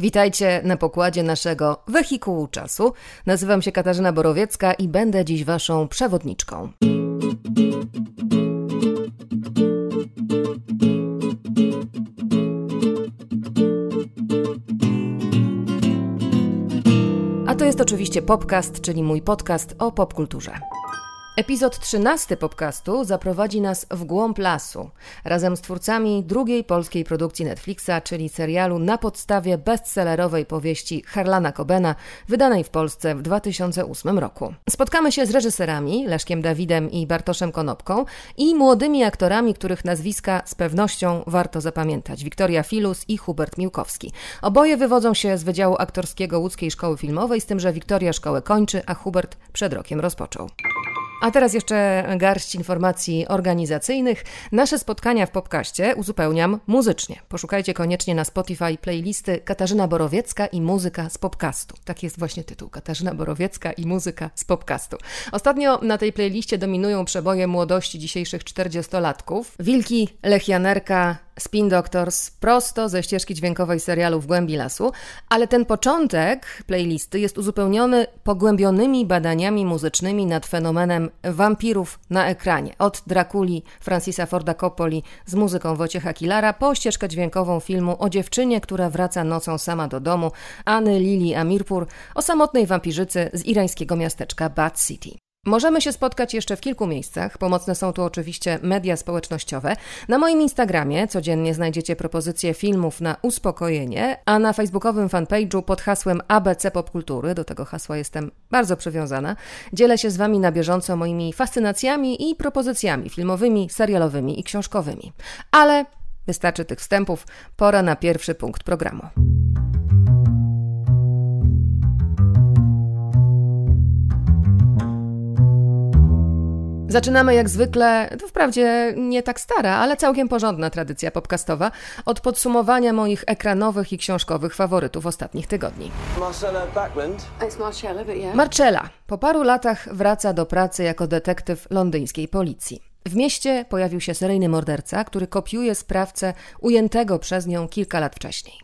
Witajcie na pokładzie naszego wehikułu czasu. Nazywam się Katarzyna Borowiecka i będę dziś Waszą przewodniczką. A to jest oczywiście Popcast, czyli mój podcast o popkulturze. Epizod 13 podcastu zaprowadzi nas w głąb lasu, razem z twórcami drugiej polskiej produkcji Netflixa, czyli serialu na podstawie bestsellerowej powieści Harlana Cobena, wydanej w Polsce w 2008 roku. Spotkamy się z reżyserami Leszkiem Dawidem i Bartoszem Konopką i młodymi aktorami, których nazwiska z pewnością warto zapamiętać. Wiktoria Filus i Hubert Miłkowski. Oboje wywodzą się z Wydziału Aktorskiego Łódzkiej Szkoły Filmowej, z tym, że Wiktoria szkołę kończy, a Hubert przed rokiem rozpoczął. A teraz jeszcze garść informacji organizacyjnych. Nasze spotkania w Popkaście uzupełniam muzycznie. Poszukajcie koniecznie na Spotify playlisty Katarzyna Borowiecka i muzyka z Popcastu. Tak jest właśnie tytuł. Katarzyna Borowiecka i muzyka z Popcastu. Ostatnio na tej playliście dominują przeboje młodości dzisiejszych czterdziestolatków. Wilki, Lechianerka, Spin Doctors prosto ze ścieżki dźwiękowej serialu W głębi lasu, ale ten początek playlisty jest uzupełniony pogłębionymi badaniami muzycznymi nad fenomenem wampirów na ekranie. Od Drakuli Francisa Forda Coppoli z muzyką Wojciecha Kilara po ścieżkę dźwiękową filmu o dziewczynie, która wraca nocą sama do domu, Anny Lili Amirpur, o samotnej wampirzycy z irańskiego miasteczka Bad City. Możemy się spotkać jeszcze w kilku miejscach. Pomocne są tu oczywiście media społecznościowe. Na moim Instagramie codziennie znajdziecie propozycje filmów na uspokojenie, a na facebookowym fanpage'u pod hasłem ABC Popkultury, do tego hasła jestem bardzo przywiązana, dzielę się z Wami na bieżąco moimi fascynacjami i propozycjami filmowymi, serialowymi i książkowymi. Ale wystarczy tych wstępów, pora na pierwszy punkt programu. Zaczynamy jak zwykle, to wprawdzie nie tak stara, ale całkiem porządna tradycja podcastowa, od podsumowania moich ekranowych i książkowych faworytów ostatnich tygodni. Marcella Backland. It's Marcella, but yeah. Marcella po paru latach wraca do pracy jako detektyw londyńskiej policji. W mieście pojawił się seryjny morderca, który kopiuje sprawcę ujętego przez nią kilka lat wcześniej.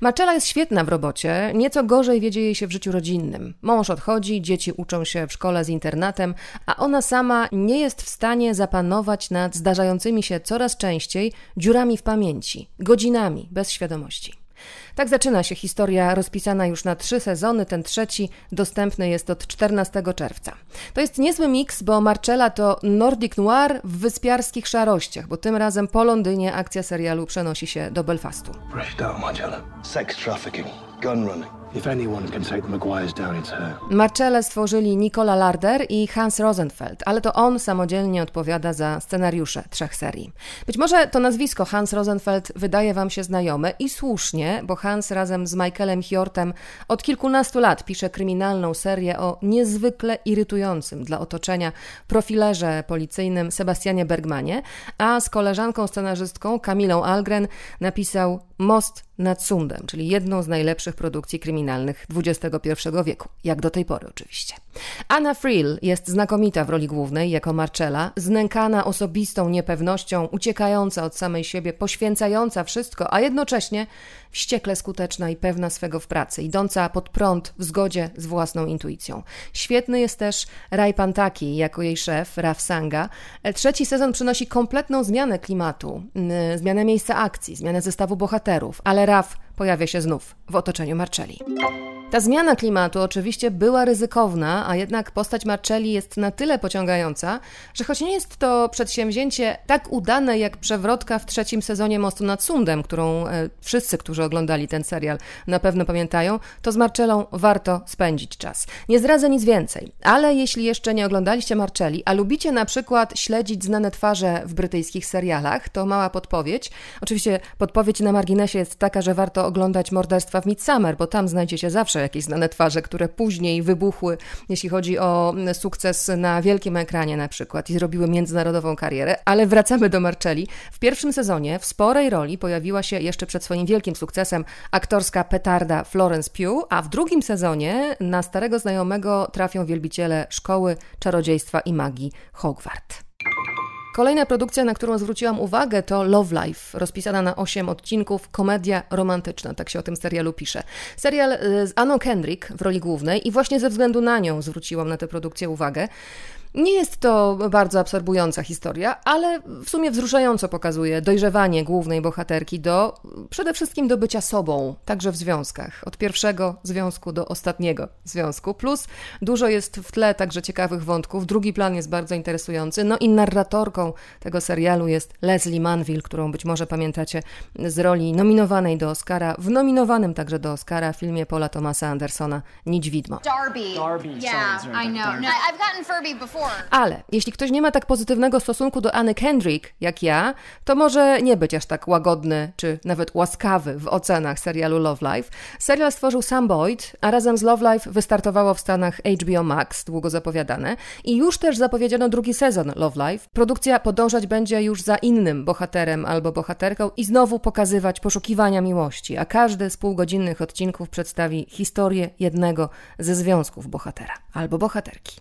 Marcella jest świetna w robocie, nieco gorzej wiedzie jej się w życiu rodzinnym. Mąż odchodzi, dzieci uczą się w szkole z internatem, a ona sama nie jest w stanie zapanować nad zdarzającymi się coraz częściej dziurami w pamięci, godzinami bez świadomości. Tak zaczyna się historia rozpisana już na trzy sezony. Ten trzeci dostępny jest od 14 czerwca. To jest niezły miks, bo Marcella to Nordic Noir w wyspiarskich szarościach, bo tym razem po Londynie akcja serialu przenosi się do Belfastu. Trafficking, gun running. Marcelle stworzyli Nicola Larder i Hans Rosenfeld, ale to on samodzielnie odpowiada za scenariusze trzech serii. Być może to nazwisko Hans Rosenfeld wydaje Wam się znajome i słusznie, bo Hans razem z Michaelem Hjortem od kilkunastu lat pisze kryminalną serię o niezwykle irytującym dla otoczenia profilerze policyjnym Sebastianie Bergmanie, a z koleżanką scenarzystką Kamilą Algren napisał Most nad Sundem, czyli jedną z najlepszych produkcji kryminalnych XXI wieku, jak do tej pory oczywiście. Anna Friel jest znakomita w roli głównej jako Marcella, znękana osobistą niepewnością, uciekająca od samej siebie, poświęcająca wszystko, a jednocześnie wściekle skuteczna i pewna swego w pracy, idąca pod prąd w zgodzie z własną intuicją. Świetny jest też Rai Pantaki jako jej szef, Raf Sanga. Trzeci sezon przynosi kompletną zmianę klimatu, zmianę miejsca akcji, zmianę zestawu bohaterów, ale Raf pojawia się znów w otoczeniu Marcelli. Ta zmiana klimatu oczywiście była ryzykowna, a jednak postać Marcelli jest na tyle pociągająca, że choć nie jest to przedsięwzięcie tak udane jak przewrotka w trzecim sezonie Mostu nad Sundem, którą e, wszyscy, którzy oglądali ten serial na pewno pamiętają, to z Marcellą warto spędzić czas. Nie zdradzę nic więcej, ale jeśli jeszcze nie oglądaliście Marcelli, a lubicie na przykład śledzić znane twarze w brytyjskich serialach, to mała podpowiedź. Oczywiście podpowiedź na marginesie jest taka, że warto oglądać Morderstwa w Midsummer, bo tam znajdziecie zawsze jakieś znane twarze, które później wybuchły, jeśli chodzi o sukces na wielkim ekranie na przykład i zrobiły międzynarodową karierę. Ale wracamy do Marcelli. W pierwszym sezonie w sporej roli pojawiła się jeszcze przed swoim wielkim sukcesem aktorska petarda Florence Pugh, a w drugim sezonie na starego znajomego trafią wielbiciele szkoły czarodziejstwa i magii Hogwart. Kolejna produkcja, na którą zwróciłam uwagę, to Love Life, rozpisana na 8 odcinków, komedia romantyczna, tak się o tym serialu pisze. Serial y, z Anną Kendrick w roli głównej i właśnie ze względu na nią zwróciłam na tę produkcję uwagę. Nie jest to bardzo absorbująca historia, ale w sumie wzruszająco pokazuje dojrzewanie głównej bohaterki do przede wszystkim do bycia sobą, także w związkach. Od pierwszego związku do ostatniego związku. Plus dużo jest w tle także ciekawych wątków. Drugi plan jest bardzo interesujący. No i narratorką tego serialu jest Leslie Manville, którą być może pamiętacie z roli nominowanej do Oscara, w nominowanym także do Oscara filmie Paula Thomasa Andersona Niedźwidmo. Darby. Darby. Yeah, I know. No, I've gotten Furby before. Ale jeśli ktoś nie ma tak pozytywnego stosunku do Anny Kendrick jak ja, to może nie być aż tak łagodny czy nawet łaskawy w ocenach serialu Love Life. Serial stworzył Sam Boyd, a razem z Love Life wystartowało w Stanach HBO Max, długo zapowiadane, i już też zapowiedziano drugi sezon Love Life. Produkcja podążać będzie już za innym bohaterem albo bohaterką i znowu pokazywać poszukiwania miłości, a każdy z półgodzinnych odcinków przedstawi historię jednego ze związków bohatera albo bohaterki.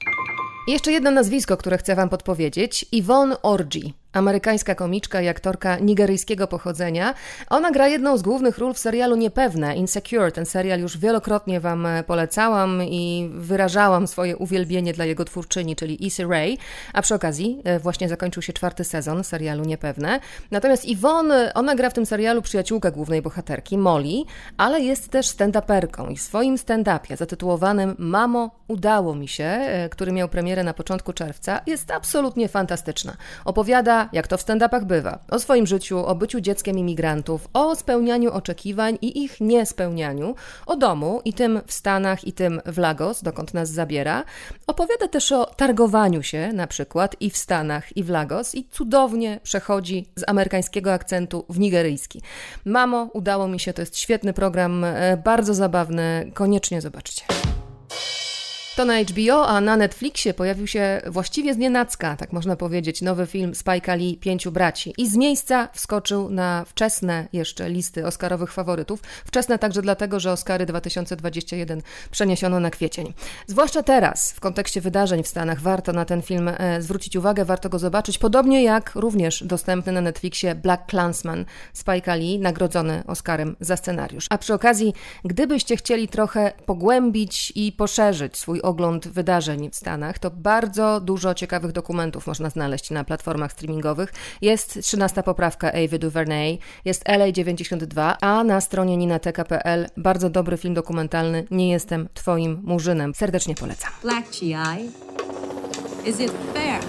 Jeszcze jedno nazwisko, które chcę Wam podpowiedzieć: Yvonne Orji amerykańska komiczka i aktorka nigeryjskiego pochodzenia. Ona gra jedną z głównych ról w serialu Niepewne, Insecure. Ten serial już wielokrotnie Wam e, polecałam i wyrażałam swoje uwielbienie dla jego twórczyni, czyli Issy Ray, a przy okazji e, właśnie zakończył się czwarty sezon serialu Niepewne. Natomiast Yvonne, ona gra w tym serialu przyjaciółkę głównej bohaterki, Molly, ale jest też stand-uperką i w swoim stand-upie zatytułowanym Mamo, udało mi się, e, który miał premierę na początku czerwca, jest absolutnie fantastyczna. Opowiada jak to w stand-upach bywa, o swoim życiu, o byciu dzieckiem imigrantów, o spełnianiu oczekiwań i ich niespełnianiu, o domu i tym w Stanach i tym w Lagos, dokąd nas zabiera. Opowiada też o targowaniu się na przykład i w Stanach i w Lagos i cudownie przechodzi z amerykańskiego akcentu w nigeryjski. Mamo, udało mi się, to jest świetny program, e, bardzo zabawny, koniecznie zobaczcie. To na HBO, a na Netflixie pojawił się właściwie z nienacka, tak można powiedzieć, nowy film Spike'a Lee Pięciu Braci. I z miejsca wskoczył na wczesne jeszcze listy Oscarowych faworytów. Wczesne także dlatego, że Oscary 2021 przeniesiono na kwiecień. Zwłaszcza teraz, w kontekście wydarzeń w Stanach, warto na ten film e, zwrócić uwagę, warto go zobaczyć. Podobnie jak również dostępny na Netflixie Black Clansman Spike'a Lee, nagrodzony Oscarem za scenariusz. A przy okazji, gdybyście chcieli trochę pogłębić i poszerzyć swój ogląd wydarzeń w Stanach, to bardzo dużo ciekawych dokumentów można znaleźć na platformach streamingowych. Jest 13 poprawka Ava DuVernay, jest LA 92, a na stronie ninateka.pl bardzo dobry film dokumentalny Nie jestem twoim murzynem. Serdecznie polecam. Black GI, is it fair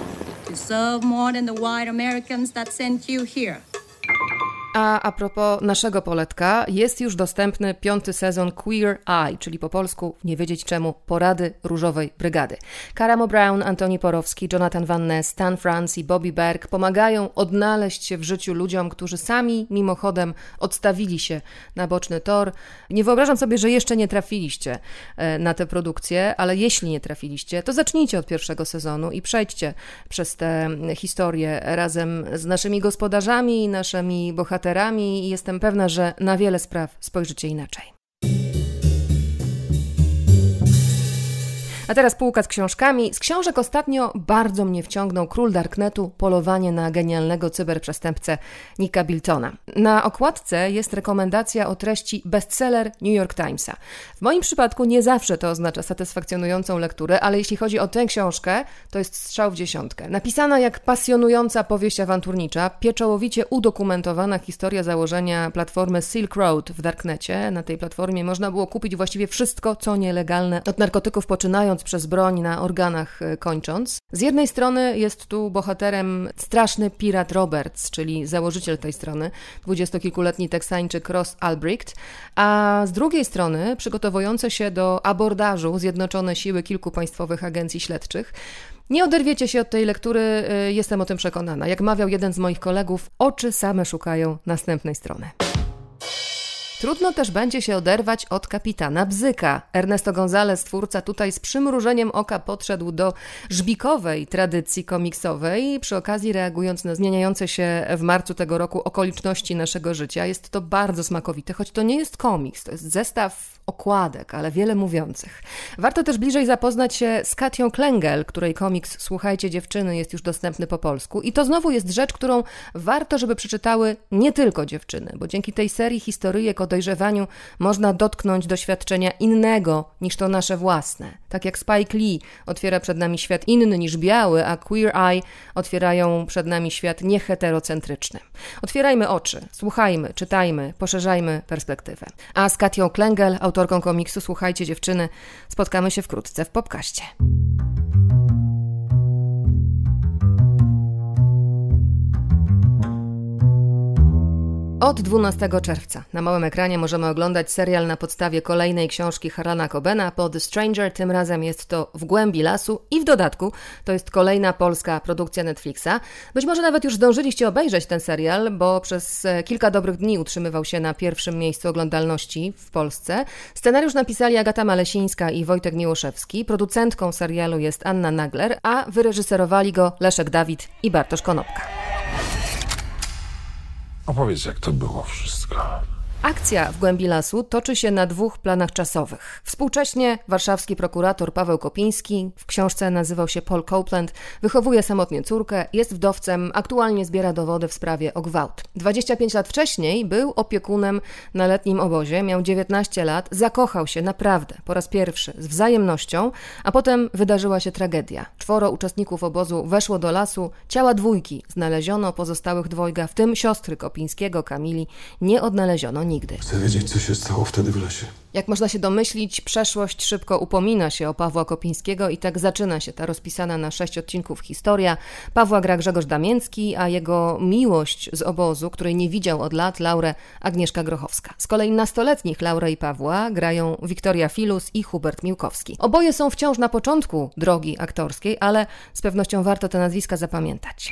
to serve more than the white Americans that sent you here? A a propos naszego poletka, jest już dostępny piąty sezon Queer Eye, czyli po polsku nie wiedzieć czemu porady Różowej Brygady. Karamo Brown, Antoni Porowski, Jonathan Van Ness, Stan France i Bobby Berg pomagają odnaleźć się w życiu ludziom, którzy sami mimochodem odstawili się na boczny tor. Nie wyobrażam sobie, że jeszcze nie trafiliście e, na tę produkcję, ale jeśli nie trafiliście, to zacznijcie od pierwszego sezonu i przejdźcie przez tę historię razem z naszymi gospodarzami, naszymi bohaterami bohaterami i jestem pewna, że na wiele spraw spojrzycie inaczej. A teraz półka z książkami. Z książek ostatnio bardzo mnie wciągnął Król Darknetu Polowanie na genialnego cyberprzestępcę Nicka Biltona. Na okładce jest rekomendacja o treści bestseller New York Timesa. W moim przypadku nie zawsze to oznacza satysfakcjonującą lekturę, ale jeśli chodzi o tę książkę, to jest strzał w dziesiątkę. Napisana jak pasjonująca powieść awanturnicza, pieczołowicie udokumentowana historia założenia platformy Silk Road w Darknecie. Na tej platformie można było kupić właściwie wszystko, co nielegalne, od narkotyków poczynając przez broń na organach e, kończąc. Z jednej strony jest tu bohaterem straszny pirat Roberts, czyli założyciel tej strony, dwudziestokilkuletni teksańczyk Ross Albrecht, a z drugiej strony przygotowujące się do abordażu zjednoczone siły kilku państwowych agencji śledczych. Nie oderwiecie się od tej lektury, e, jestem o tym przekonana. Jak mawiał jeden z moich kolegów, oczy same szukają następnej strony. Trudno też będzie się oderwać od kapitana Bzyka. Ernesto González, twórca, tutaj z przymrużeniem oka podszedł do żbikowej tradycji komiksowej, przy okazji reagując na zmieniające się w marcu tego roku okoliczności naszego życia. Jest to bardzo smakowite, choć to nie jest komiks, to jest zestaw okładek, ale wiele mówiących. Warto też bliżej zapoznać się z Katią Klengel, której komiks Słuchajcie dziewczyny jest już dostępny po polsku. I to znowu jest rzecz, którą warto, żeby przeczytały nie tylko dziewczyny, bo dzięki tej serii historyjek o dojrzewaniu można dotknąć doświadczenia innego niż to nasze własne. Tak jak Spike Lee otwiera przed nami świat inny niż biały, a Queer Eye otwierają przed nami świat nieheterocentryczny. Otwierajmy oczy, słuchajmy, czytajmy, poszerzajmy perspektywę. A z Katią Klengel, autorką komiksu Słuchajcie dziewczyny, spotkamy się wkrótce w Popkaście. Od 12 czerwca na małym ekranie możemy oglądać serial na podstawie kolejnej książki Harlana Cobena pod Stranger. Tym razem jest to W głębi lasu i w dodatku to jest kolejna polska produkcja Netflixa. Być może nawet już zdążyliście obejrzeć ten serial, bo przez e, kilka dobrych dni utrzymywał się na pierwszym miejscu oglądalności w Polsce. Scenariusz napisali Agata Malesińska i Wojtek Miłoszewski. Producentką serialu jest Anna Nagler, a wyreżyserowali go Leszek Dawid i Bartosz Konopka. Opowiedz, jak to było wszystko. Akcja w głębi lasu toczy się na dwóch planach czasowych. Współcześnie warszawski prokurator Paweł Kopiński, w książce nazywał się Paul Copeland, wychowuje samotnie córkę, jest wdowcem, aktualnie zbiera dowody w sprawie o gwałt. 25 lat wcześniej był opiekunem na letnim obozie, miał 19 lat, zakochał się naprawdę po raz pierwszy z wzajemnością, a potem wydarzyła się tragedia. Czworo uczestników obozu weszło do lasu, ciała dwójki znaleziono, pozostałych dwojga, w tym siostry Kopińskiego, Kamili, nie odnaleziono nigdy. Chcę wiedzieć, co się stało wtedy w lesie. Jak można się domyślić, przeszłość szybko upomina się o Pawła Kopińskiego i tak zaczyna się ta rozpisana na sześć odcinków historia. Pawła gra Grzegorz Damięcki, a jego miłość z obozu, której nie widział od lat, Laurę Agnieszka Grochowska. Z kolei nastoletnich Laurę i Pawła grają Wiktoria Filus i Hubert Miłkowski. Oboje są wciąż na początku drogi aktorskiej, ale z pewnością warto te nazwiska zapamiętać.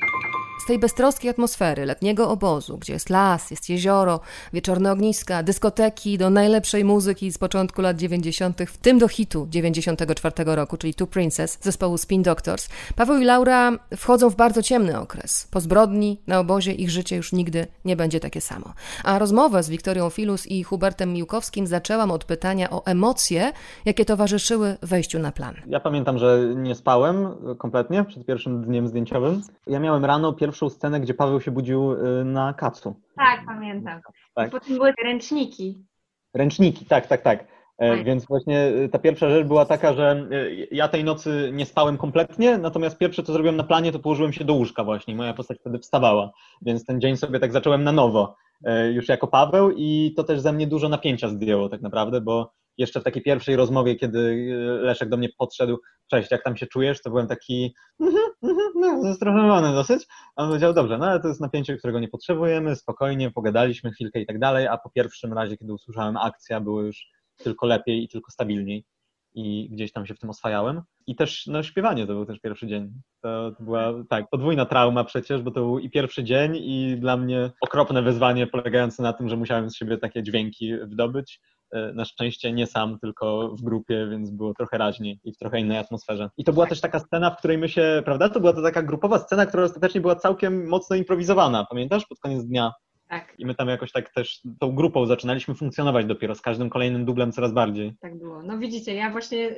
Tej beztroskiej atmosfery letniego obozu, gdzie jest las, jest jezioro, wieczorne ogniska, dyskoteki, do najlepszej muzyki z początku lat 90., w tym do hitu 94 roku, czyli Two Princess zespołu Spin Doctors, Paweł i Laura wchodzą w bardzo ciemny okres. Po zbrodni na obozie ich życie już nigdy nie będzie takie samo. A rozmowę z Wiktorią Filus i Hubertem Miłkowskim zaczęłam od pytania o emocje, jakie towarzyszyły wejściu na plan. Ja pamiętam, że nie spałem kompletnie przed pierwszym dniem zdjęciowym. Ja miałem rano pierwszą scenę, gdzie Paweł się budził y, na kacu. Tak, pamiętam. Tak. Potem były ręczniki. Ręczniki, tak, tak, tak. E, tak. Więc właśnie y, ta pierwsza rzecz była taka, że y, ja tej nocy nie spałem kompletnie, natomiast pierwsze co zrobiłem na planie, to położyłem się do łóżka właśnie. Moja postać wtedy wstawała, więc ten dzień sobie tak zacząłem na nowo, e, już jako Paweł i to też ze mnie dużo napięcia zdjęło tak naprawdę, bo jeszcze w takiej pierwszej rozmowie, kiedy Leszek do mnie podszedł, cześć, jak tam się czujesz, to byłem taki mhm, no, zastraszony dosyć, a on powiedział, dobrze, no ale to jest napięcie, którego nie potrzebujemy, spokojnie, pogadaliśmy chwilkę i tak dalej, a po pierwszym razie, kiedy usłyszałem akcja, było już tylko lepiej i tylko stabilniej i gdzieś tam się w tym oswajałem. I też no, śpiewanie to był też pierwszy dzień. To, to, była tak, podwójna trauma przecież, bo to był i pierwszy dzień, i dla mnie okropne wyzwanie polegające na tym, że musiałem z siebie takie dźwięki wydobyć. E, na szczęście nie sam, tylko w grupie, więc było trochę raźniej i w trochę innej atmosferze. I to była też taka scena, w której my się, prawda, to była to taka grupowa scena, która ostatecznie była całkiem mocno improwizowana, pamiętasz, pod koniec dnia? Tak. I my tam jakoś tak też tą grupą zaczynaliśmy funkcjonować dopiero, z każdym kolejnym dublem coraz bardziej. Tak było. No widzicie, ja właśnie...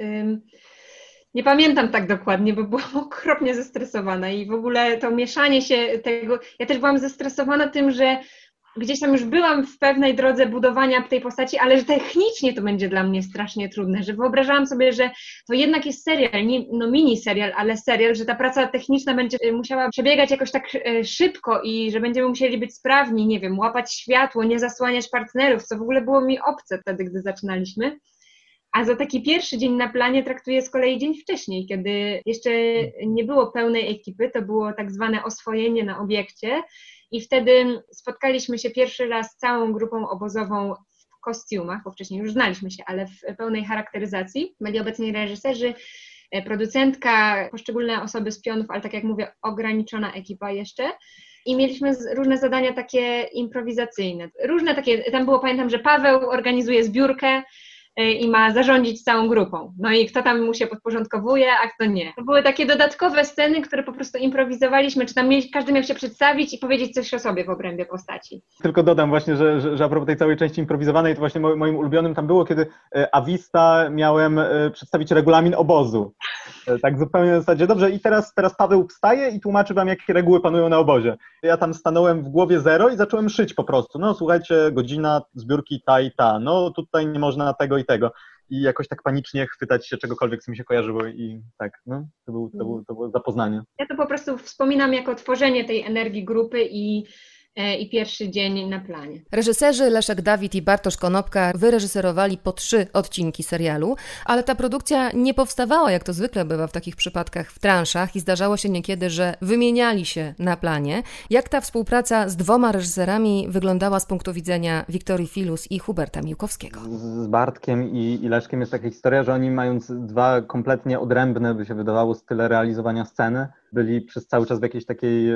Nie pamiętam tak dokładnie, bo byłam okropnie zestresowana i w ogóle to mieszanie się tego. Ja też byłam zestresowana tym, że gdzieś tam już byłam w pewnej drodze budowania tej postaci, ale że technicznie to będzie dla mnie strasznie trudne, że wyobrażałam sobie, że to jednak jest serial, nie, no mini serial, ale serial, że ta praca techniczna będzie musiała przebiegać jakoś tak e, szybko i że będziemy musieli być sprawni, nie wiem, łapać światło, nie zasłaniać partnerów, co w ogóle było mi obce wtedy, gdy zaczynaliśmy. A za taki pierwszy dzień na planie traktuję z kolei dzień wcześniej, kiedy jeszcze nie było pełnej ekipy, to było tak zwane oswojenie na obiekcie i wtedy spotkaliśmy się pierwszy raz z całą grupą obozową w kostiumach, bo wcześniej już znaliśmy się, ale w pełnej charakteryzacji. Byli obecni reżyserzy, e, producentka, poszczególne osoby z pionów, ale tak jak mówię, ograniczona ekipa jeszcze. i mieliśmy różne zadania takie improwizacyjne. Różne takie, tam było, pamiętam, że Paweł organizuje zbiórkę i ma zarządzić całą grupą. No i kto tam mu się podporządkowuje, a kto nie. To były takie dodatkowe sceny, które po prostu improwizowaliśmy, czy tam każdy miał się przedstawić i powiedzieć coś o sobie w obrębie postaci. Tylko dodam właśnie, że, że, że a propos tej całej części improwizowanej, to właśnie moim ulubionym tam było, kiedy e, Avista miałem e, przedstawić regulamin obozu. E, tak zupełnie w zasadzie, dobrze, i teraz, teraz Paweł wstaje i tłumaczy wam, jakie reguły panują na obozie. Ja tam stanąłem w głowie zero i zacząłem szyć po prostu. No słuchajcie, godzina zbiórki ta i ta, no tutaj nie można tego i tego. I jakoś tak panicznie chwytać się czegokolwiek, co mi się kojarzyło i tak, no, to, był, to, było, to było zapoznanie. Ja to po prostu wspominam jako tworzenie tej energii grupy i i pierwszy dzień na planie. Reżyserzy Leszek Dawid i Bartosz Konopka wyreżyserowali po trzy odcinki serialu, ale ta produkcja nie powstawała, jak to zwykle bywa w takich przypadkach, w transzach i zdarzało się niekiedy, że wymieniali się na planie. Jak ta współpraca z dwoma reżyserami wyglądała z punktu widzenia Wiktorii Filus i Huberta Miłkowskiego? Z Bartkiem i, Leszkiem jest taka historia, że oni mając dwa kompletnie odrębne, by się wydawało, style realizowania sceny, byli przez cały czas w jakiejś takiej...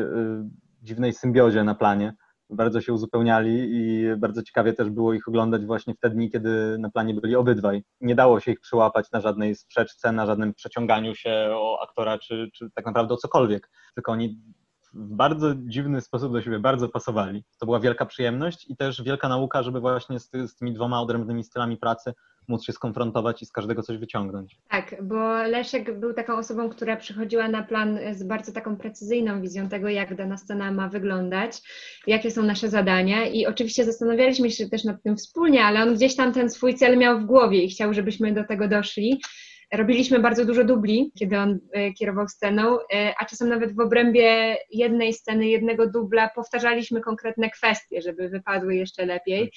Dziwnej symbiozie na planie. Bardzo się uzupełniali i bardzo ciekawie też było ich oglądać właśnie w te dni, kiedy na planie byli obydwaj. Nie dało się ich przyłapać na żadnej sprzeczce, na żadnym przeciąganiu się o aktora, czy, czy tak naprawdę o cokolwiek. Tylko oni w bardzo dziwny sposób do siebie bardzo pasowali. To była wielka przyjemność i też wielka nauka, żeby właśnie z, ty, z tymi dwoma odrębnymi stylami pracy móc się skonfrontować i z każdego coś wyciągnąć. Tak, bo Leszek był taką osobą, która przychodziła na plan z bardzo taką precyzyjną wizją tego, jak dana scena ma wyglądać, jakie są nasze zadania i oczywiście zastanawialiśmy się też nad tym wspólnie, ale on gdzieś tam ten swój cel miał w głowie i chciał, żebyśmy do tego doszli. Robiliśmy bardzo dużo dubli, kiedy on e, kierował sceną, e, a czasem nawet w obrębie jednej sceny, jednego dubla powtarzaliśmy konkretne kwestie, żeby wypadły jeszcze lepiej.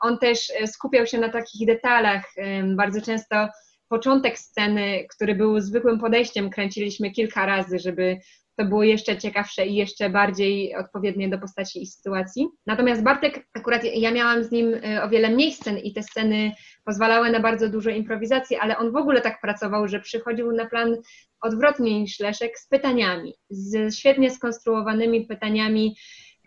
On też e, skupiał się na takich detalach. Bardzo często początek sceny, który był zwykłym podejściem, kręciliśmy kilka razy, żeby to było jeszcze ciekawsze i jeszcze bardziej odpowiednie do postaci i sytuacji. Natomiast Bartek, akurat ja miałam z nim o wiele mniej scen i te sceny pozwalały na bardzo dużo improwizacji, ale on w ogóle tak pracował, że przychodził na plan odwrotnie niż Leszek z pytaniami, z świetnie skonstruowanymi pytaniami,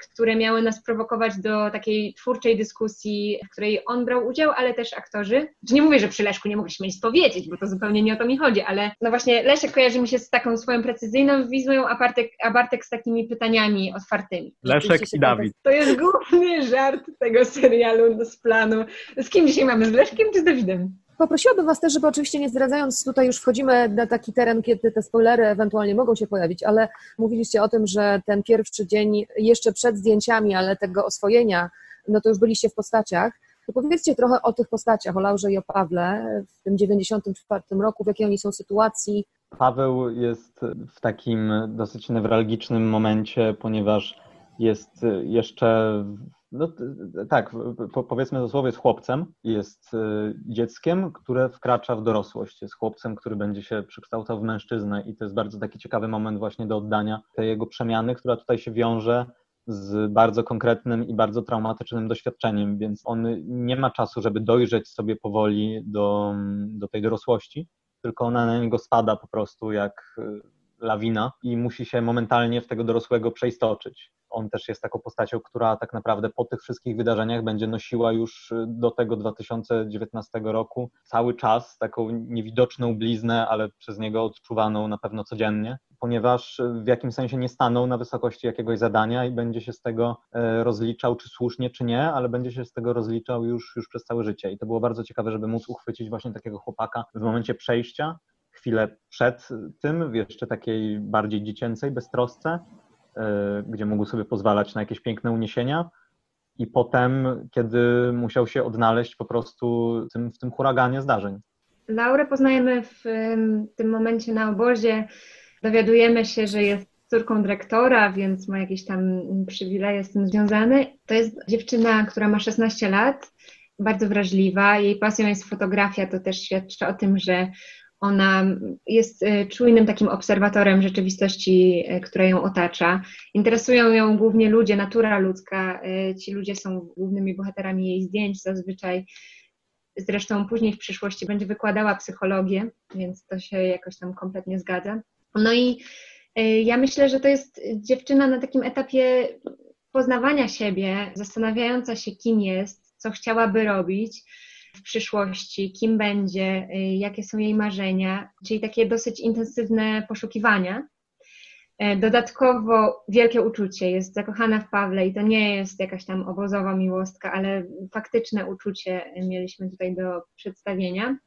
które miały nas prowokować do takiej twórczej dyskusji, w której on brał udział, ale też aktorzy. Czy nie mówię, że przy Leszku nie mogliśmy nic powiedzieć, bo to zupełnie nie o to mi chodzi, ale no właśnie Leszek kojarzy mi się z taką swoją precyzyjną wizją, a Bartek, a Bartek z takimi pytaniami otwartymi. Leszek i Dawid. To jest główny żart tego serialu z planu. Z kim dzisiaj mamy? Z Leszkiem czy z Dawidem? Poprosiłabym Was też, żeby oczywiście nie zdradzając, tutaj już wchodzimy na taki teren, kiedy te spoilery ewentualnie mogą się pojawić, ale mówiliście o tym, że ten pierwszy dzień jeszcze przed zdjęciami, ale tego oswojenia, no to już byliście w postaciach. To powiedzcie trochę o tych postaciach, o Laurze i o Pawle w tym 94 roku, w jakiej oni są sytuacji. Paweł jest w takim dosyć newralgicznym momencie, ponieważ jest jeszcze no tak, po, powiedzmy dosłownie jest chłopcem, jest y, dzieckiem, które wkracza w dorosłość, jest chłopcem, który będzie się przekształcał w mężczyznę i to jest bardzo taki ciekawy moment właśnie do oddania tej jego przemiany, która tutaj się wiąże z bardzo konkretnym i bardzo traumatycznym doświadczeniem, więc on nie ma czasu, żeby dojrzeć sobie powoli do, do tej dorosłości, tylko ona na niego spada po prostu jak y, lawina i musi się momentalnie w tego dorosłego przeistoczyć on też jest taką postacią, która tak naprawdę po tych wszystkich wydarzeniach będzie nosiła już y, do tego 2019 roku cały czas taką niewidoczną bliznę, ale przez niego odczuwaną na pewno codziennie, ponieważ w jakimś sensie nie stanął na wysokości jakiegoś zadania i będzie się z tego e, rozliczał, czy słusznie, czy nie, ale będzie się z tego rozliczał już, już przez całe życie. I to było bardzo ciekawe, żeby móc uchwycić właśnie takiego chłopaka w momencie przejścia, chwilę przed tym, w jeszcze takiej bardziej dziecięcej beztrosce, E, gdzie mógł sobie pozwalać na jakieś piękne uniesienia. I potem, kiedy musiał się odnaleźć po prostu tym, w tym huraganie zdarzeń. Laurę poznajemy w tym momencie na obozie. Dowiadujemy się, że jest córką dyrektora, więc ma jakieś tam przywileje z tym związane. To jest dziewczyna, która ma 16 lat, bardzo wrażliwa. Jej pasją jest fotografia, to też świadczy o tym, że ona jest e, czujnym takim obserwatorem rzeczywistości, e, która ją otacza. Interesują ją głównie ludzie, natura ludzka. E, ci ludzie są głównymi bohaterami jej zdjęć zazwyczaj. Zresztą później w przyszłości będzie wykładała psychologię, więc to się jakoś tam kompletnie zgadza. No i Ja myślę, że to jest dziewczyna na takim etapie poznawania siebie, zastanawiająca się, kim jest, co chciałaby robić w przyszłości, kim będzie, jakie są jej marzenia, czyli takie dosyć intensywne poszukiwania. E, dodatkowo wielkie uczucie, jest zakochana w Pawle i to nie jest jakaś tam obozowa miłostka, ale faktyczne uczucie mieliśmy tutaj do przedstawienia.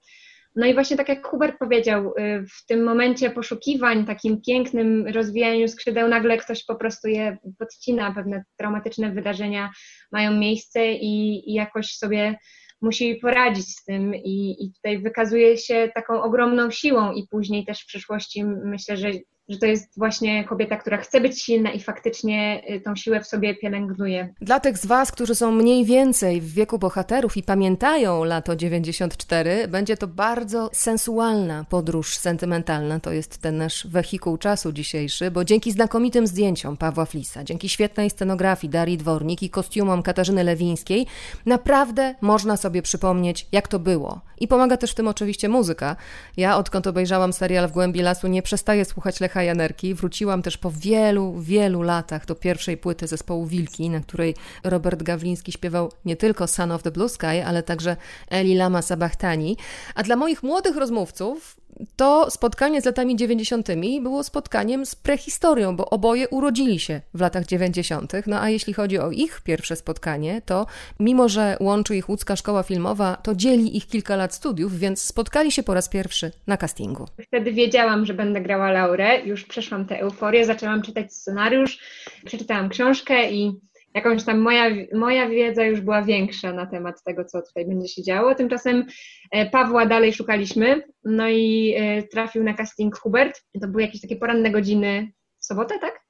No i właśnie tak jak Hubert powiedział, y, w tym momencie poszukiwań, takim pięknym rozwijaniu skrzydeł, nagle ktoś po prostu je podcina, pewne traumatyczne wydarzenia mają miejsce i, i jakoś sobie musi poradzić z tym i, i tutaj wykazuje się taką ogromną siłą i później też w przyszłości myślę, że że to jest właśnie kobieta, która chce być silna i faktycznie y, tą siłę w sobie pielęgnuje. Dla tych z Was, którzy są mniej więcej w wieku bohaterów i pamiętają lato 94, będzie to bardzo sensualna podróż sentymentalna. To jest ten nasz wehikuł czasu dzisiejszy, bo dzięki znakomitym zdjęciom Pawła Flisa, dzięki świetnej scenografii Darii Dwornik i kostiumom Katarzyny Lewińskiej, naprawdę można sobie przypomnieć, jak to było. I pomaga też w tym oczywiście muzyka. Ja, odkąd obejrzałam serial W głębi lasu, nie przestaję słuchać Lecha Janerki. Wróciłam też po wielu, wielu latach do pierwszej płyty zespołu Wilki, na której Robert Gawliński śpiewał nie tylko Son of the Blue Sky, ale także Eli Lama Sabachtani. A dla moich młodych rozmówców to spotkanie z latami 90. było spotkaniem z prehistorią, bo oboje urodzili się w latach 90. No a jeśli chodzi o ich pierwsze spotkanie, to mimo, że łączy ich łódzka szkoła filmowa, to dzieli ich kilka lat studiów, więc spotkali się po raz pierwszy na castingu. Wtedy wiedziałam, że będę grała Laurę, już przeszłam tę euforię, zaczęłam czytać scenariusz, przeczytałam książkę i jakąś tam moja, moja wiedza już była większa na temat tego, co tutaj będzie się działo. Tymczasem e, Pawła dalej szukaliśmy, no i e, trafił na casting Hubert. To były jakieś takie poranne godziny w sobotę, tak?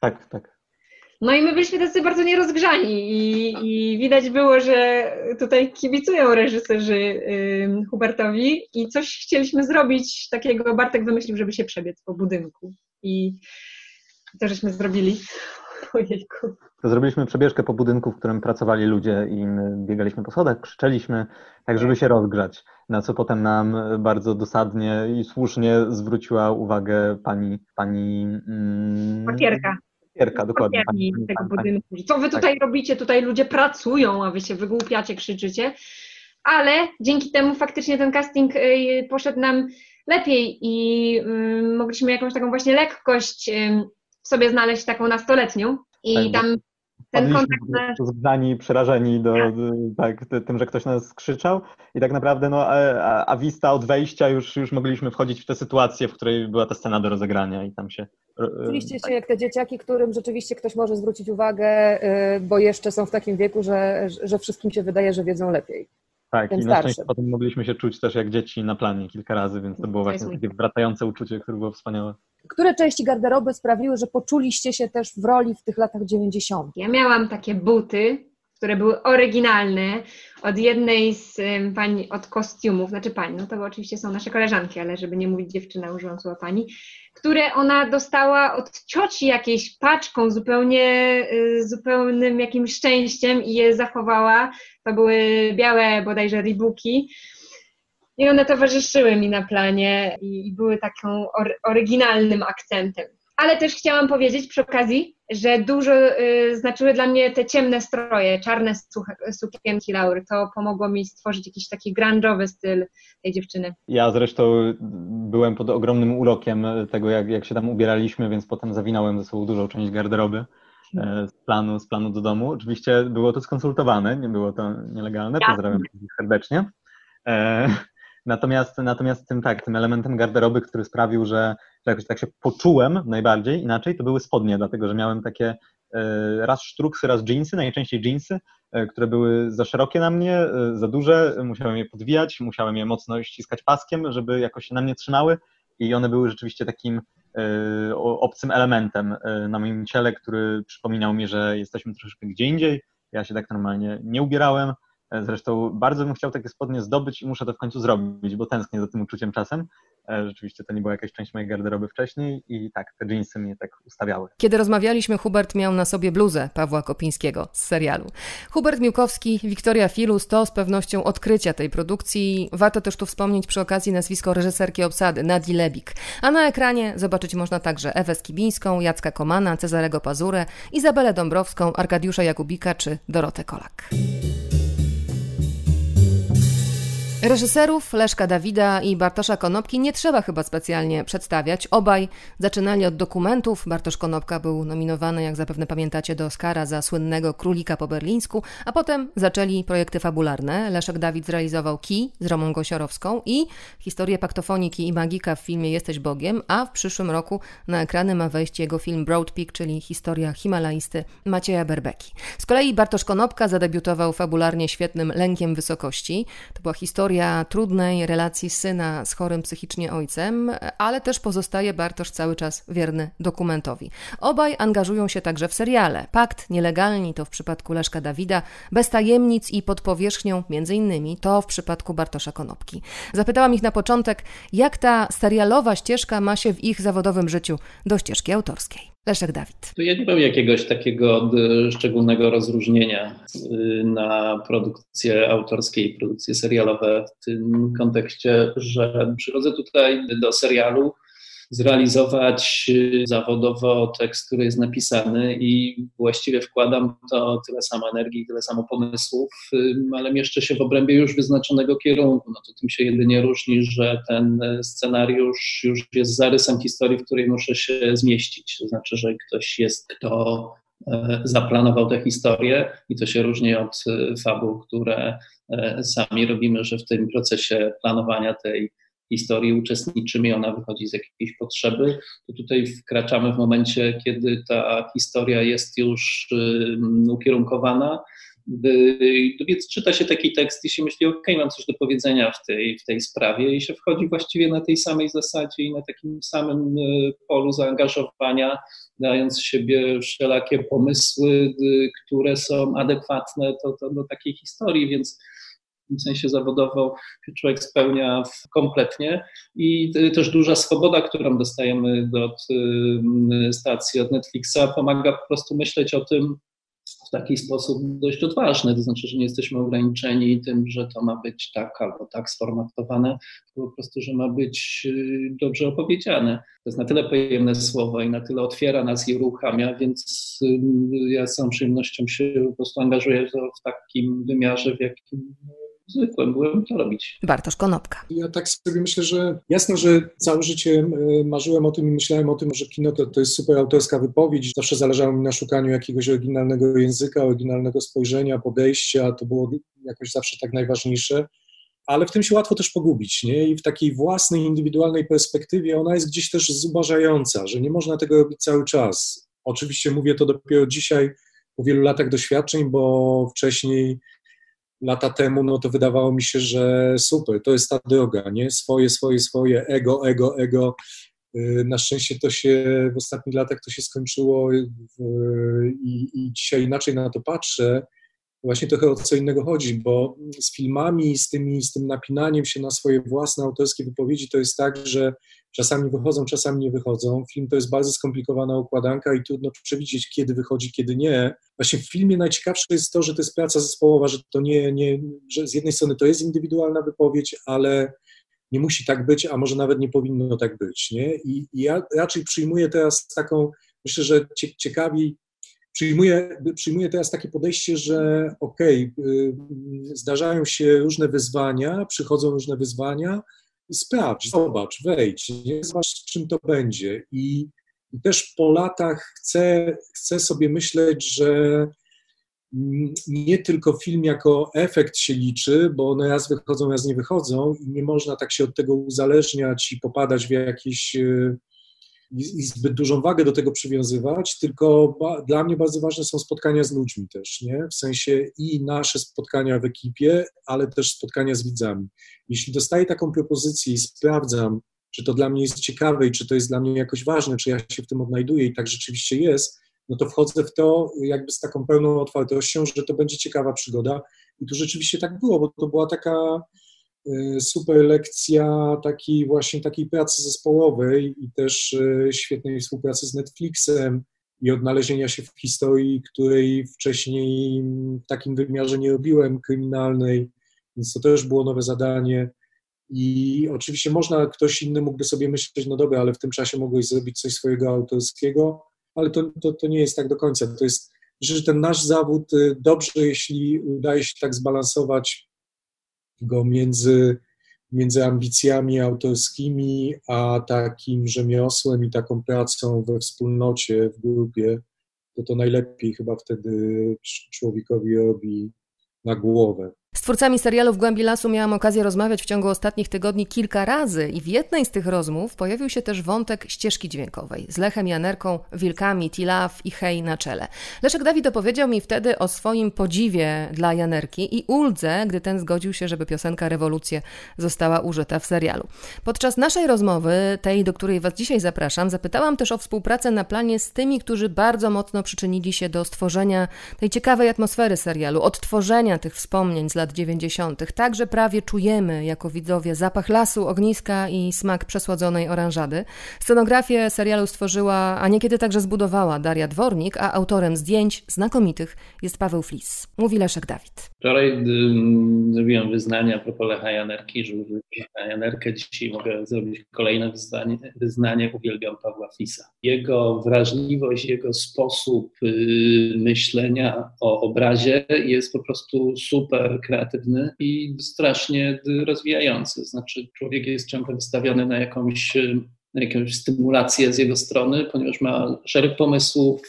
Tak, tak. No i my byliśmy tacy bardzo nierozgrzani i, i widać było, że tutaj kibicują reżyserzy Hubertowi i coś chcieliśmy zrobić takiego, Bartek wymyślił, żeby się przebiec po budynku i to żeśmy zrobili. Ojejku. To zrobiliśmy przebieżkę po budynku, w którym pracowali ludzie i my biegaliśmy po schodach, krzyczeliśmy, tak żeby się rozgrzać, na co potem nam bardzo dosadnie i słusznie zwróciła uwagę pani... pani mm, Papierka. Papierka, dokładnie. Pani, pani, tego budynku. Co wy tutaj tak. robicie? Tutaj ludzie pracują, a wy się wygłupiacie, krzyczycie. Ale dzięki temu faktycznie ten casting y, poszedł nam lepiej i y, mogliśmy jakąś taką właśnie lekkość sobie znaleźć taką nastoletnią i tak, tam ten kontakt. Zgrani, przerażeni do, tak. tak, tym, że ktoś nas krzyczał i tak naprawdę no, a, a wista od wejścia już, już mogliśmy wchodzić w tę sytuację, w której była ta scena do rozegrania i tam się... Czuliście tak. się jak te dzieciaki, którym rzeczywiście ktoś może zwrócić uwagę, y, bo jeszcze są w takim wieku, że, że wszystkim się wydaje, że wiedzą lepiej. Tak, i na szczęście potem mogliśmy się czuć też jak dzieci na planie kilka razy, więc to było właśnie takie wracające uczucie, które było wspaniałe. Które części garderoby sprawiły, że poczuliście się też w roli w tych latach 90? Ja miałam takie buty, które były oryginalne od jednej z pani, od kostiumów, znaczy pani, no to oczywiście są nasze koleżanki, ale żeby nie mówić dziewczyna, użyłam słowa pani, które ona dostała od cioci jakiejś paczką zupełnie, y, zupełnym jakimś szczęściem i je zachowała. To były białe bodajże ribuki. I one towarzyszyły mi na planie i były taką oryginalnym akcentem. Ale też chciałam powiedzieć przy okazji, że dużo y, znaczyły dla mnie te ciemne stroje, czarne sukienki Laury. To pomogło mi stworzyć jakiś taki grunge'owy styl tej dziewczyny. Ja zresztą byłem pod ogromnym urokiem tego, jak, jak się tam ubieraliśmy, więc potem zawinąłem ze sobą dużą część garderoby e, z planu, z planu do domu. Oczywiście było to skonsultowane, nie było to nielegalne, pozdrawiam serdecznie. E, natomiast, natomiast tym tak, tym elementem garderoby, który sprawił, że że jakoś tak się poczułem najbardziej inaczej, to były spodnie, dlatego że miałem takie e, raz sztruksy, raz jeansy, najczęściej jeansy, e, które były za szerokie na mnie, e, za duże, musiałem je podwijać, musiałem je mocno ściskać paskiem, żeby jakoś się na mnie trzymały i one były rzeczywiście takim obcym elementem na moim ciele, który przypominał mi, że jesteśmy troszeczkę gdzie indziej. Ja się tak normalnie nie ubierałem. Zresztą bardzo bym chciał takie spodnie zdobyć i muszę to w końcu zrobić, bo tęsknię za tym uczuciem czasem. E, rzeczywiście to nie była jakaś część mojej garderoby wcześniej i tak, te jeansy mnie tak ustawiały. Kiedy rozmawialiśmy, Hubert miał na sobie bluzę Pawła Kopińskiego z serialu. Hubert Miłkowski, Wiktoria Filus to z pewnością odkrycia tej produkcji. Warto też tu wspomnieć przy okazji nazwisko reżyserki obsady, Nadi Lebik. A na ekranie zobaczyć można także Ewę Skibińską, Jacka Komana, Cezarego Pazurę, Izabelę Dąbrowską, Arkadiusza Jakubika czy Dorotę Kolak. Reżyserów Leszka Dawida i Bartosza Konopki nie trzeba chyba specjalnie przedstawiać. Obaj zaczynali od dokumentów. Bartosz Konopka był nominowany, jak zapewne pamiętacie, do Oscara za słynnego Królika po berlińsku, a potem zaczęli projekty fabularne. Leszek Dawid zrealizował Ki z Romą Gosiorowską i historię paktofoniki i magika w filmie Jesteś Bogiem, a w przyszłym roku na ekrany ma wejść jego film Broad Peak, czyli historia himalaisty Macieja Berbeki. Z kolei Bartosz Konopka zadebiutował fabularnie świetnym Lękiem Wysokości. To była historia historia trudnej relacji syna z chorym psychicznie ojcem, ale też pozostaje Bartosz cały czas wierny dokumentowi. Obaj angażują się także w seriale. Pakt, Nielegalni to w przypadku Leszka Dawida, Bez tajemnic i pod powierzchnią między innymi to w przypadku Bartosza Konopki. Zapytałam ich na początek, jak ta serialowa ścieżka ma się w ich zawodowym życiu do ścieżki autorskiej. Leszek Dawid. Ja nie mam jakiegoś takiego e, szczególnego rozróżnienia e, na produkcje autorskie i produkcje serialowe w tym kontekście, że przychodzę tutaj do serialu zrealizować y, zawodowo tekst, który jest napisany i właściwie wkładam to tyle samo energii, tyle samo pomysłów, y, ale mieszczę się w obrębie już wyznaczonego kierunku. No to tym się jedynie różni, że ten scenariusz już jest zarysem historii, w której muszę się zmieścić. To znaczy, że ktoś jest, kto e, zaplanował tę historię i to się różni od fabuł, które sami robimy, że w tym procesie planowania tej historii uczestniczymy i ona wychodzi z jakiejś potrzeby, to tutaj wkraczamy w momencie, kiedy ta historia jest już ukierunkowana. Więc czyta się taki tekst i się myśli, ok, mam coś do powiedzenia w tej, w tej sprawie i się wchodzi właściwie na tej samej zasadzie i na takim samym y, polu zaangażowania, dając siebie wszelakie pomysły, y, które są adekwatne do, do, do takiej historii, więc tym sensie zawodowo się człowiek spełnia kompletnie i też duża swoboda, którą dostajemy od y, stacji, od Netflixa, pomaga po prostu myśleć o tym, w taki sposób dość odważny, to znaczy, że nie jesteśmy ograniczeni tym, że to ma być tak albo tak sformatowane, po prostu, że ma być y, dobrze opowiedziane. To jest na tyle pojemne słowo i na tyle otwiera nas i uruchamia, więc y, ja z całą przyjemnością się po prostu angażuję w takim wymiarze, w jakim zwykłym byłem to robić. Bartosz Konopka. Ja tak sobie myślę, że jasno, że całe życie e, marzyłem o tym i myślałem o tym, że kino to, to jest super autorska wypowiedź. Zawsze zależało mi na szukaniu jakiegoś oryginalnego języka, oryginalnego spojrzenia, podejścia. To było jakoś zawsze tak najważniejsze ale w tym się łatwo też pogubić, nie? I w takiej własnej, indywidualnej perspektywie ona jest gdzieś też zubażająca, że nie można tego robić cały czas. Oczywiście mówię to dopiero dzisiaj, po wielu latach doświadczeń, bo wcześniej lata temu, no to wydawało mi się, że super, to jest ta droga, nie? Swoje, swoje, swoje, ego, ego, ego. Y, na szczęście to się w ostatnich latach to się skończyło i, i dzisiaj inaczej na to patrzę właśnie trochę o co innego chodzi, bo z filmami, z, tymi, z tym napinaniem się na swoje własne autorskie wypowiedzi to jest tak, że czasami wychodzą, czasami nie wychodzą. Film to jest bardzo skomplikowana układanka i trudno przewidzieć, kiedy wychodzi, kiedy nie. Właśnie w filmie najciekawsze jest to, że to jest praca zespołowa, że to nie, nie że z jednej strony to jest indywidualna wypowiedź, ale nie musi tak być, a może nawet nie powinno tak być. Nie? I, i ja raczej przyjmuję teraz taką, myślę, że ciekawi Przyjmuję, przyjmuję teraz takie podejście, że okej, okay, zdarzają się różne wyzwania, przychodzą różne wyzwania, sprawdź, zobacz, wejdź, nie? zobacz, czym to będzie. I, I, też po latach chcę, chcę sobie myśleć, że mm, nie tylko film jako efekt się liczy, bo one raz wychodzą, raz nie wychodzą i nie można tak się od tego uzależniać i popadać w jakieś i, zbyt dużą wagę do tego przywiązywać, tylko ba, dla mnie bardzo ważne są spotkania z ludźmi też, nie? W sensie i nasze spotkania w ekipie, ale też spotkania z widzami. Jeśli dostaję taką propozycję i sprawdzam, czy to dla mnie jest ciekawe i czy to jest dla mnie jakoś ważne, czy ja się w tym odnajduję i tak rzeczywiście jest, no to wchodzę w to jakby z taką pełną otwartością, że to będzie ciekawa przygoda. I tu rzeczywiście tak było, bo to była taka super lekcja takiej właśnie takiej pracy zespołowej i też świetnej współpracy z Netflixem i odnalezienia się w historii, której wcześniej w takim wymiarze nie robiłem, kryminalnej, więc to też było nowe zadanie. I oczywiście można, ktoś inny mógłby sobie myśleć, no dobra, ale w tym czasie mogłeś zrobić coś swojego autorskiego, ale to, to, to nie jest tak do końca. To jest, że ten nasz zawód y, dobrze, jeśli udaje się tak zbalansować go między, między ambicjami autorskimi, a takim rzemiosłem i taką pracą we wspólnocie, w grupie, to to najlepiej chyba wtedy człowiekowi robi na głowę. Z twórcami serialu W głębi lasu miałam okazję rozmawiać w ciągu ostatnich tygodni kilka razy i w jednej z tych rozmów pojawił się też wątek ścieżki dźwiękowej z Lechem Janerką, Wilkami, Tilaf i Hej na czele. Leszek Dawid opowiedział mi wtedy o swoim podziwie dla Janerki i uldze, gdy ten zgodził się, żeby piosenka Rewolucję została użyta w serialu. Podczas naszej rozmowy, tej, do której Was dzisiaj zapraszam, zapytałam też o współpracę na planie z tymi, którzy bardzo mocno przyczynili się do stworzenia tej ciekawej atmosfery serialu, odtworzenia tych wspomnień z lat 90. Także prawie czujemy jako widzowie zapach lasu, ogniska i smak przesłodzonej oranżady. Scenografię serialu stworzyła, a niekiedy także zbudowała Daria Dwornik, a autorem zdjęć znakomitych jest Paweł Flis. Mówi Leszek Dawid. Wczoraj zrobiłem wyznanie a propos Lecha Janerki, Lecha Janerkę. Dzisiaj mogę zrobić kolejne wyznanie. wyznanie. Uwielbiam Pawła Flisa. Jego wrażliwość, jego sposób y, myślenia o obrazie jest po prostu super kreatywny i strasznie rozwijający. Znaczy, człowiek jest ciągle wystawiony na jakąś, na jakąś stymulację z jego strony, ponieważ ma szereg pomysłów,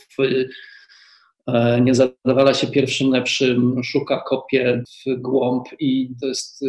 e, nie zadawala się pierwszym lepszym, szuka kopie w głąb i to jest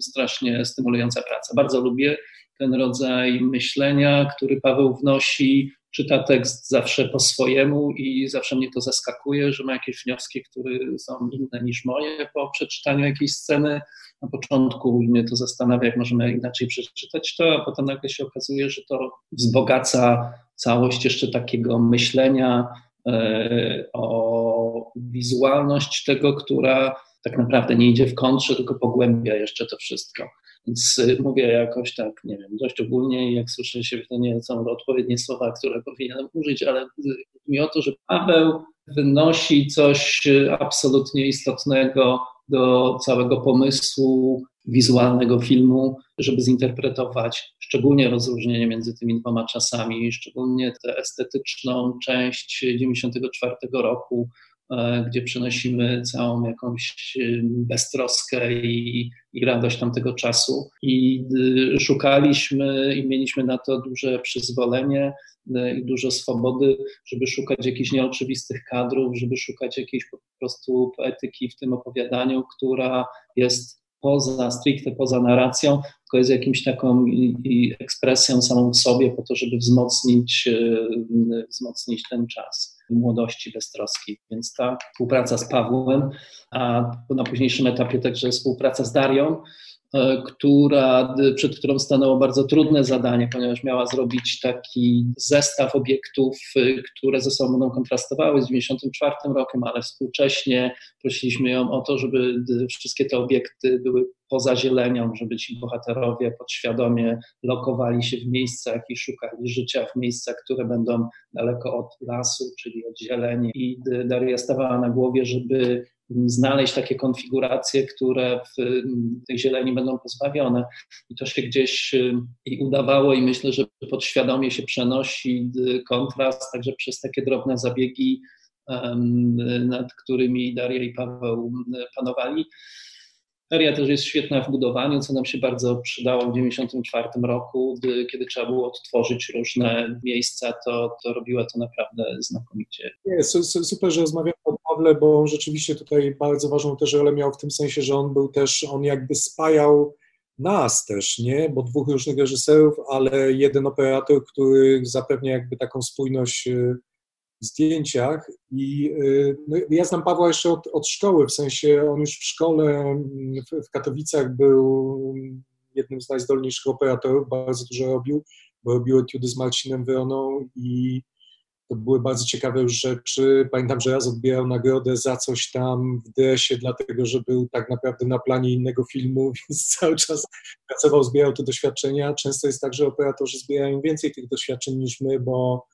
strasznie stymulująca praca. Bardzo lubię ten rodzaj myślenia, który Paweł wnosi czyta tekst zawsze po swojemu i zawsze mnie to zaskakuje, że ma jakieś wnioski, które są inne niż moje po przeczytaniu jakiejś sceny. Na początku mnie to zastanawia, jak możemy inaczej przeczytać to, a potem nagle się okazuje, że to wzbogaca całość jeszcze takiego myślenia e, o wizualność tego, która tak naprawdę nie idzie w kontrze, tylko pogłębia jeszcze to wszystko. Więc y, mówię jakoś tak, nie wiem, dość ogólnie i jak słyszę się, to nie są odpowiednie słowa, które powinienem użyć, ale chodzi mi o to, że Paweł wynosi coś y, absolutnie istotnego do całego pomysłu wizualnego filmu, żeby zinterpretować szczególnie rozróżnienie między tymi dwoma czasami, szczególnie tę estetyczną część 94 roku, gdzie przynosimy całą jakąś e, beztroskę i, i radość tamtego czasu. I y, szukaliśmy i mieliśmy na to duże przyzwolenie e, i dużo swobody, żeby szukać jakichś nieoczywistych kadrów, żeby szukać jakiejś po prostu poetyki w tym opowiadaniu, która jest poza, stricte poza narracją, tylko jest jakimś taką i, i ekspresją samą w sobie po to, żeby wzmocnić, wzmocnić ten czas młodości, beztroski. Więc ta współpraca z Pawłem, a na późniejszym etapie także współpraca z Darią, która, przed którą stanęło bardzo trudne zadanie, ponieważ miała zrobić taki zestaw obiektów, e, które ze sobą będą kontrastowały z 1994 rokiem, ale współcześnie prosiliśmy ją o to, żeby wszystkie te obiekty były poza zielenią, żeby ci bohaterowie podświadomie lokowali się w miejscach i szukali życia w miejscach, które będą daleko od lasu, czyli od zieleni. I Daria stawała na głowie, żeby znaleźć takie konfiguracje, które w tej zieleni będą pozbawione. I to się gdzieś y, i udawało i myślę, że podświadomie się przenosi kontrast, także przez takie drobne zabiegi, nad którymi Daria i Paweł panowali. Feria też jest świetna w budowaniu, co nam się bardzo przydało w 1994 roku, gdy, kiedy trzeba było odtworzyć różne miejsca, to, to robiła to naprawdę znakomicie. Nie, super, że rozmawiamy o Pawle, bo rzeczywiście tutaj bardzo ważną też rolę miał w tym sensie, że on był też, on jakby spajał nas też, nie? Bo dwóch różnych reżyserów, ale jeden operator, który zapewnia jakby taką spójność y, zdjęciach i y, no, ja znam Pawła jeszcze od, od, szkoły, w sensie on już w szkole w, w, Katowicach był jednym z najzdolniejszych operatorów, bardzo dużo robił, bo robił etiudy z Marcinem Wroną i to były bardzo ciekawe już rzeczy. Pamiętam, że raz odbierał nagrodę za coś tam w DS-ie, dlatego że był tak naprawdę na planie innego filmu, więc cały czas pracował, zbierał te doświadczenia. Często jest tak, że operatorzy zbierają więcej tych doświadczeń niż my, bo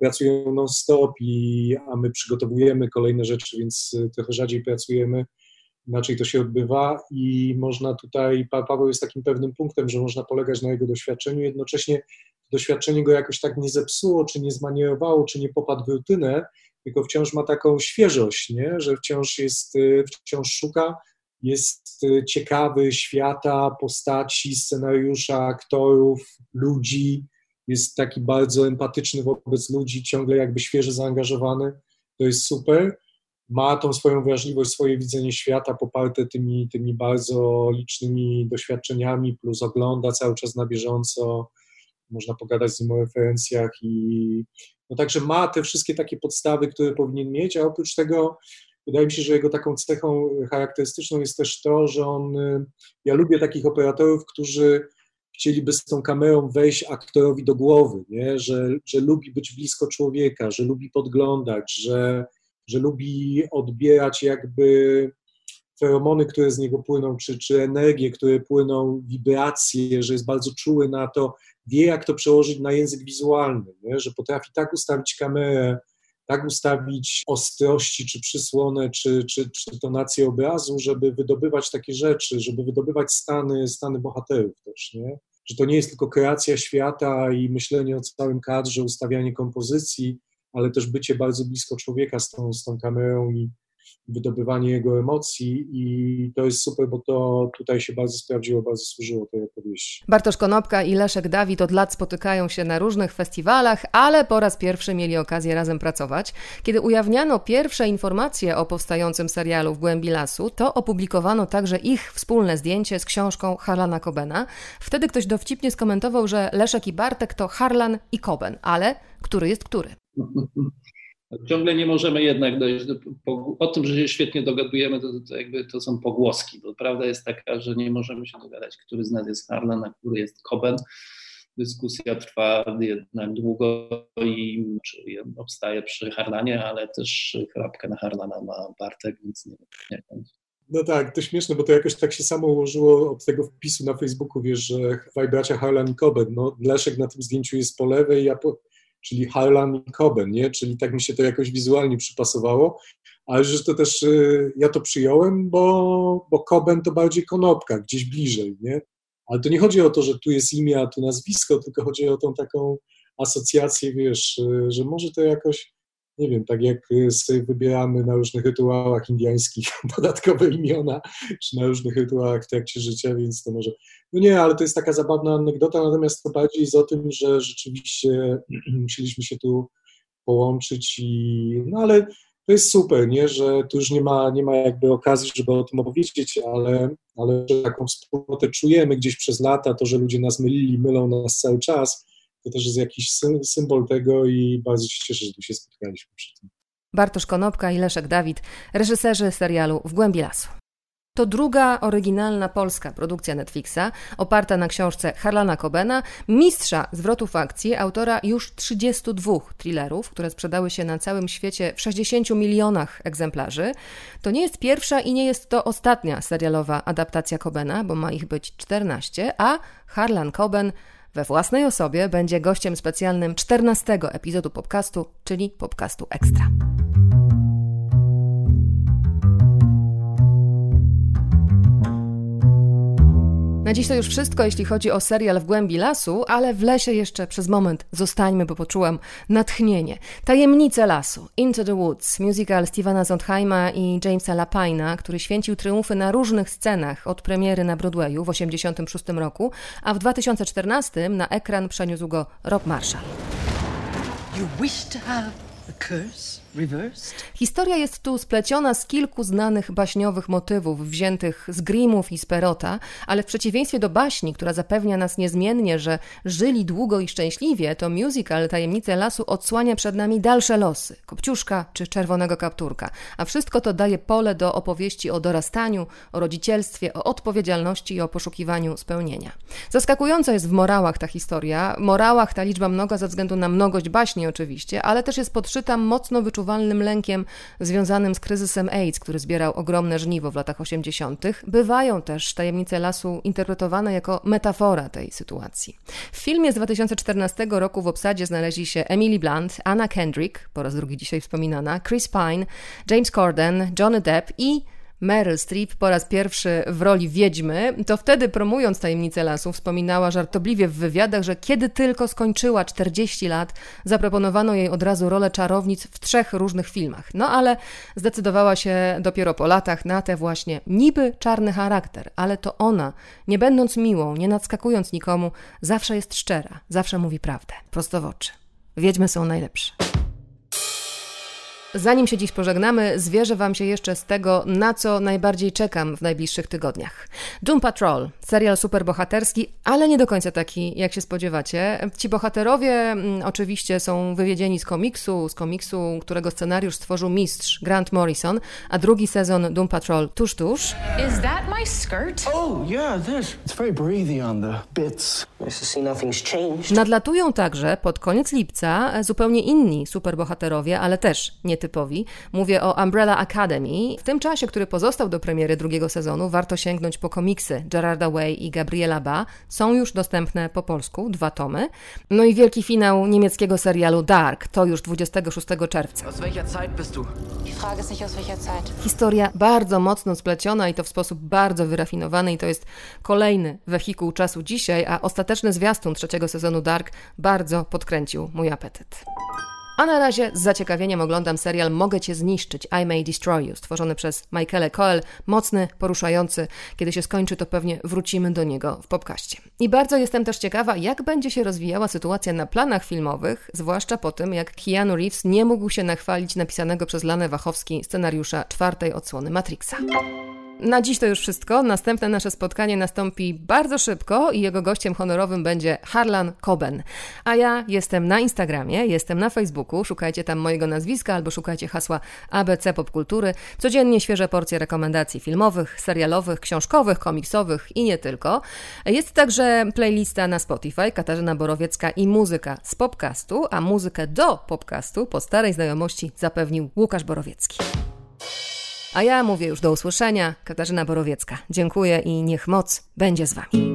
pracują non-stop, i, a my przygotowujemy kolejne rzeczy, więc trochę rzadziej pracujemy. Inaczej to się odbywa i można tutaj, Paweł jest takim pewnym punktem, że można polegać na jego doświadczeniu, jednocześnie doświadczenie go jakoś tak nie zepsuło, czy nie zmanierowało, czy nie popadł w rutynę, tylko wciąż ma taką świeżość, nie? że wciąż jest, y, wciąż szuka, jest y, ciekawy świata, postaci, scenariusza, aktorów, ludzi, jest taki bardzo empatyczny wobec ludzi, ciągle jakby świeży zaangażowany, to jest super. Ma tą swoją wrażliwość, swoje widzenie świata poparte tymi, tymi bardzo licznymi doświadczeniami, plus ogląda cały czas na bieżąco, można pogadać z nim o referencjach i no także ma te wszystkie takie podstawy, które powinien mieć, a oprócz tego wydaje mi się, że jego taką cechą charakterystyczną jest też to, że on, ja lubię takich operatorów, którzy chcieliby z tą kamerą wejść aktorowi do głowy, nie? Że, że lubi być blisko człowieka, że lubi podglądać, że, że lubi odbierać jakby feromony, które z niego płyną, czy, czy energie, które płyną, wibracje, że jest bardzo czuły na to, wie jak to przełożyć na język wizualny, nie? że potrafi tak ustawić kamerę, tak ustawić ostrości, czy przysłonę, czy, czy, czy tonację obrazu, żeby wydobywać takie rzeczy, żeby wydobywać stany, stany bohaterów też, nie? Że to nie jest tylko kreacja świata i myślenie o całym kadrze, ustawianie kompozycji, ale też bycie bardzo blisko człowieka z tą, z tą kamerą i, wydobywanie jego emocji i to jest super, bo to tutaj się bardzo sprawdziło, bardzo służyło tej opowieści. Bartosz Konopka i Leszek Dawid od lat spotykają się na różnych festiwalach, ale po raz pierwszy mieli okazję razem pracować. Kiedy ujawniano pierwsze informacje o powstającym serialu W głębi lasu, to opublikowano także ich wspólne zdjęcie z książką Harlana Cobena. Wtedy ktoś dowcipnie skomentował, że Leszek i Bartek to Harlan i Coben, ale który jest który? Ciągle nie możemy jednak dojść do, po, o tym, że się świetnie dogadujemy, to, to, jakby to są pogłoski, bo prawda jest taka, że nie możemy się dogadać, który z nas jest Harlan, a który jest Coben. Dyskusja trwa jednak długo i czyli obstaje przy Harlanie, ale też chrapkę na Harlana ma Bartek, więc nie, nie wiem. No tak, to śmieszne, bo to jakoś tak się samo ułożyło od tego wpisu na Facebooku, wiesz, że dwaj bracia Harlan i Coben. No, Leszek na tym zdjęciu jest po lewej, ja po, czyli Harlan i Coben, nie? Czyli tak mi się to jakoś wizualnie przypasowało, ale że to też y, ja to przyjąłem, bo, bo Coben to bardziej konopka, gdzieś bliżej, nie? Ale to nie chodzi o to, że tu jest imię, a tu nazwisko, tylko chodzi o tą taką asocjację, wiesz, y, że może to jakoś nie wiem, tak jak y, sobie wybieramy na różnych rytuałach indiańskich dodatkowe imiona, czy na różnych rytuałach w trakcie życia, więc to może. No nie, ale to jest taka zabawna anegdota, natomiast to bardziej jest o tym, że rzeczywiście musieliśmy się tu połączyć i. No ale to jest super, nie, że tu już nie ma, nie ma jakby okazji, żeby o tym opowiedzieć, ale, ale taką wspólnotę czujemy gdzieś przez lata, to, że ludzie nas mylili, mylą nas cały czas to też jest jakiś symbol tego i bardzo się cieszę, że tu się spotkaliśmy przy tym. Bartosz Konopka i Leszek Dawid, reżyserzy serialu W głębi lasu. To druga oryginalna polska produkcja Netflixa, oparta na książce Harlana Cobena, mistrza zwrotów akcji, autora już 32 thrillerów, które sprzedały się na całym świecie w 60 milionach egzemplarzy. To nie jest pierwsza i nie jest to ostatnia serialowa adaptacja Cobena, bo ma ich być 14, a Harlan Coben we własnej osobie będzie gościem specjalnym 14 epizodu podcastu, czyli podcastu Ekstra. Na dziś to już wszystko, jeśli chodzi o serial W głębi lasu, ale w lesie jeszcze przez moment zostańmy, bo poczułam natchnienie. Tajemnice lasu, Into the Woods, musical Stevena Sondheima i Jamesa Lapina, który święcił triumfy na różnych scenach od premiery na Broadwayu w 1986 roku, a w 2014 na ekran przeniósł go Rob Marshall. You wish to have curse? Historia jest tu spleciona z kilku znanych baśniowych motywów wziętych z Grimmów i z Perota, ale w przeciwieństwie do baśni, która zapewnia nas niezmiennie, że żyli długo i szczęśliwie, to musical Tajemnice Lasu odsłania przed nami dalsze losy, Kopciuszka czy Czerwonego Kapturka, a wszystko to daje pole do opowieści o dorastaniu, o rodzicielstwie, o odpowiedzialności i o poszukiwaniu spełnienia. Zaskakująca jest w morałach ta historia, morałach ta liczba mnoga ze względu na mnogość baśni oczywiście, ale też jest podszyta mocno wyczuwalną nieprzewidywalnym lękiem związanym z kryzysem AIDS, który zbierał ogromne żniwo w latach 80., bywają też tajemnice lasu interpretowane jako metafora tej sytuacji. W filmie z 2014 roku w obsadzie znaleźli się Emily Blunt, Anna Kendrick, po raz drugi dzisiaj wspominana, Chris Pine, James Corden, Johnny Depp i Meryl Streep po raz pierwszy w roli wiedźmy, to wtedy promując tajemnicę lasu wspominała żartobliwie w wywiadach, że kiedy tylko skończyła 40 lat, zaproponowano jej od razu rolę czarownic w trzech różnych filmach. No ale zdecydowała się dopiero po latach na tę właśnie niby czarny charakter, ale to ona, nie będąc miłą, nie nadskakując nikomu, zawsze jest szczera, zawsze mówi prawdę, prosto w oczy. Wiedźmy są najlepsze. Zanim się dziś pożegnamy, zwierzę Wam się jeszcze z tego, na co najbardziej czekam w najbliższych tygodniach. Doom Patrol, serial superbohaterski, ale nie do końca taki, jak się spodziewacie. Ci bohaterowie mm, oczywiście są wywiedzieni z komiksu, z komiksu, którego scenariusz stworzył mistrz Grant Morrison, a drugi sezon Doom Patrol tuż, tuż. Is that my skirt? Oh, yeah, this. It's very breathy on the bits. Nice to see nothing's changed. Nadlatują także pod koniec lipca zupełnie inni superbohaterowie, ale też nie nietypowi. Mówię o Umbrella Academy. W tym czasie, który pozostał do premiery drugiego sezonu, warto sięgnąć po komiksy Gerarda Way i Gabriela Ba. Są już dostępne po polsku, dwa tomy. No i wielki finał niemieckiego serialu Dark, to już 26 czerwca. Historia bardzo mocno spleciona i to w sposób bardzo wyrafinowany i to jest kolejny wehikuł czasu dzisiaj, a ostateczny zwiastun trzeciego sezonu Dark bardzo podkręcił mój apetyt. A na razie z zaciekawieniem oglądam serial Mogę Cię zniszczyć, I May Destroy You, stworzony przez Michaela Coel, mocny, poruszający. Kiedy się skończy, to pewnie wrócimy do niego w podcaście. I bardzo jestem też ciekawa, jak będzie się rozwijała sytuacja na planach filmowych, zwłaszcza po tym, jak Keanu Reeves nie mógł się nachwalić napisanego przez Lanę Wachowski scenariusza czwartej odsłony Matrixa. Na dziś to już wszystko. Następne nasze spotkanie nastąpi bardzo szybko i jego gościem honorowym będzie Harlan Coben. A ja jestem na Instagramie, jestem na Facebooku, szukajcie tam mojego nazwiska albo szukajcie hasła ABC Popkultury. Codziennie świeże porcje rekomendacji filmowych, serialowych, książkowych, komiksowych i nie tylko. Jest także playlista na Spotify Katarzyna Borowiecka i muzyka z popcastu, a muzykę do popcastu po starej znajomości zapewnił Łukasz Borowiecki. A ja mówię już do usłyszenia. Katarzyna Borowiecka. Dziękuję i niech moc będzie z Wami.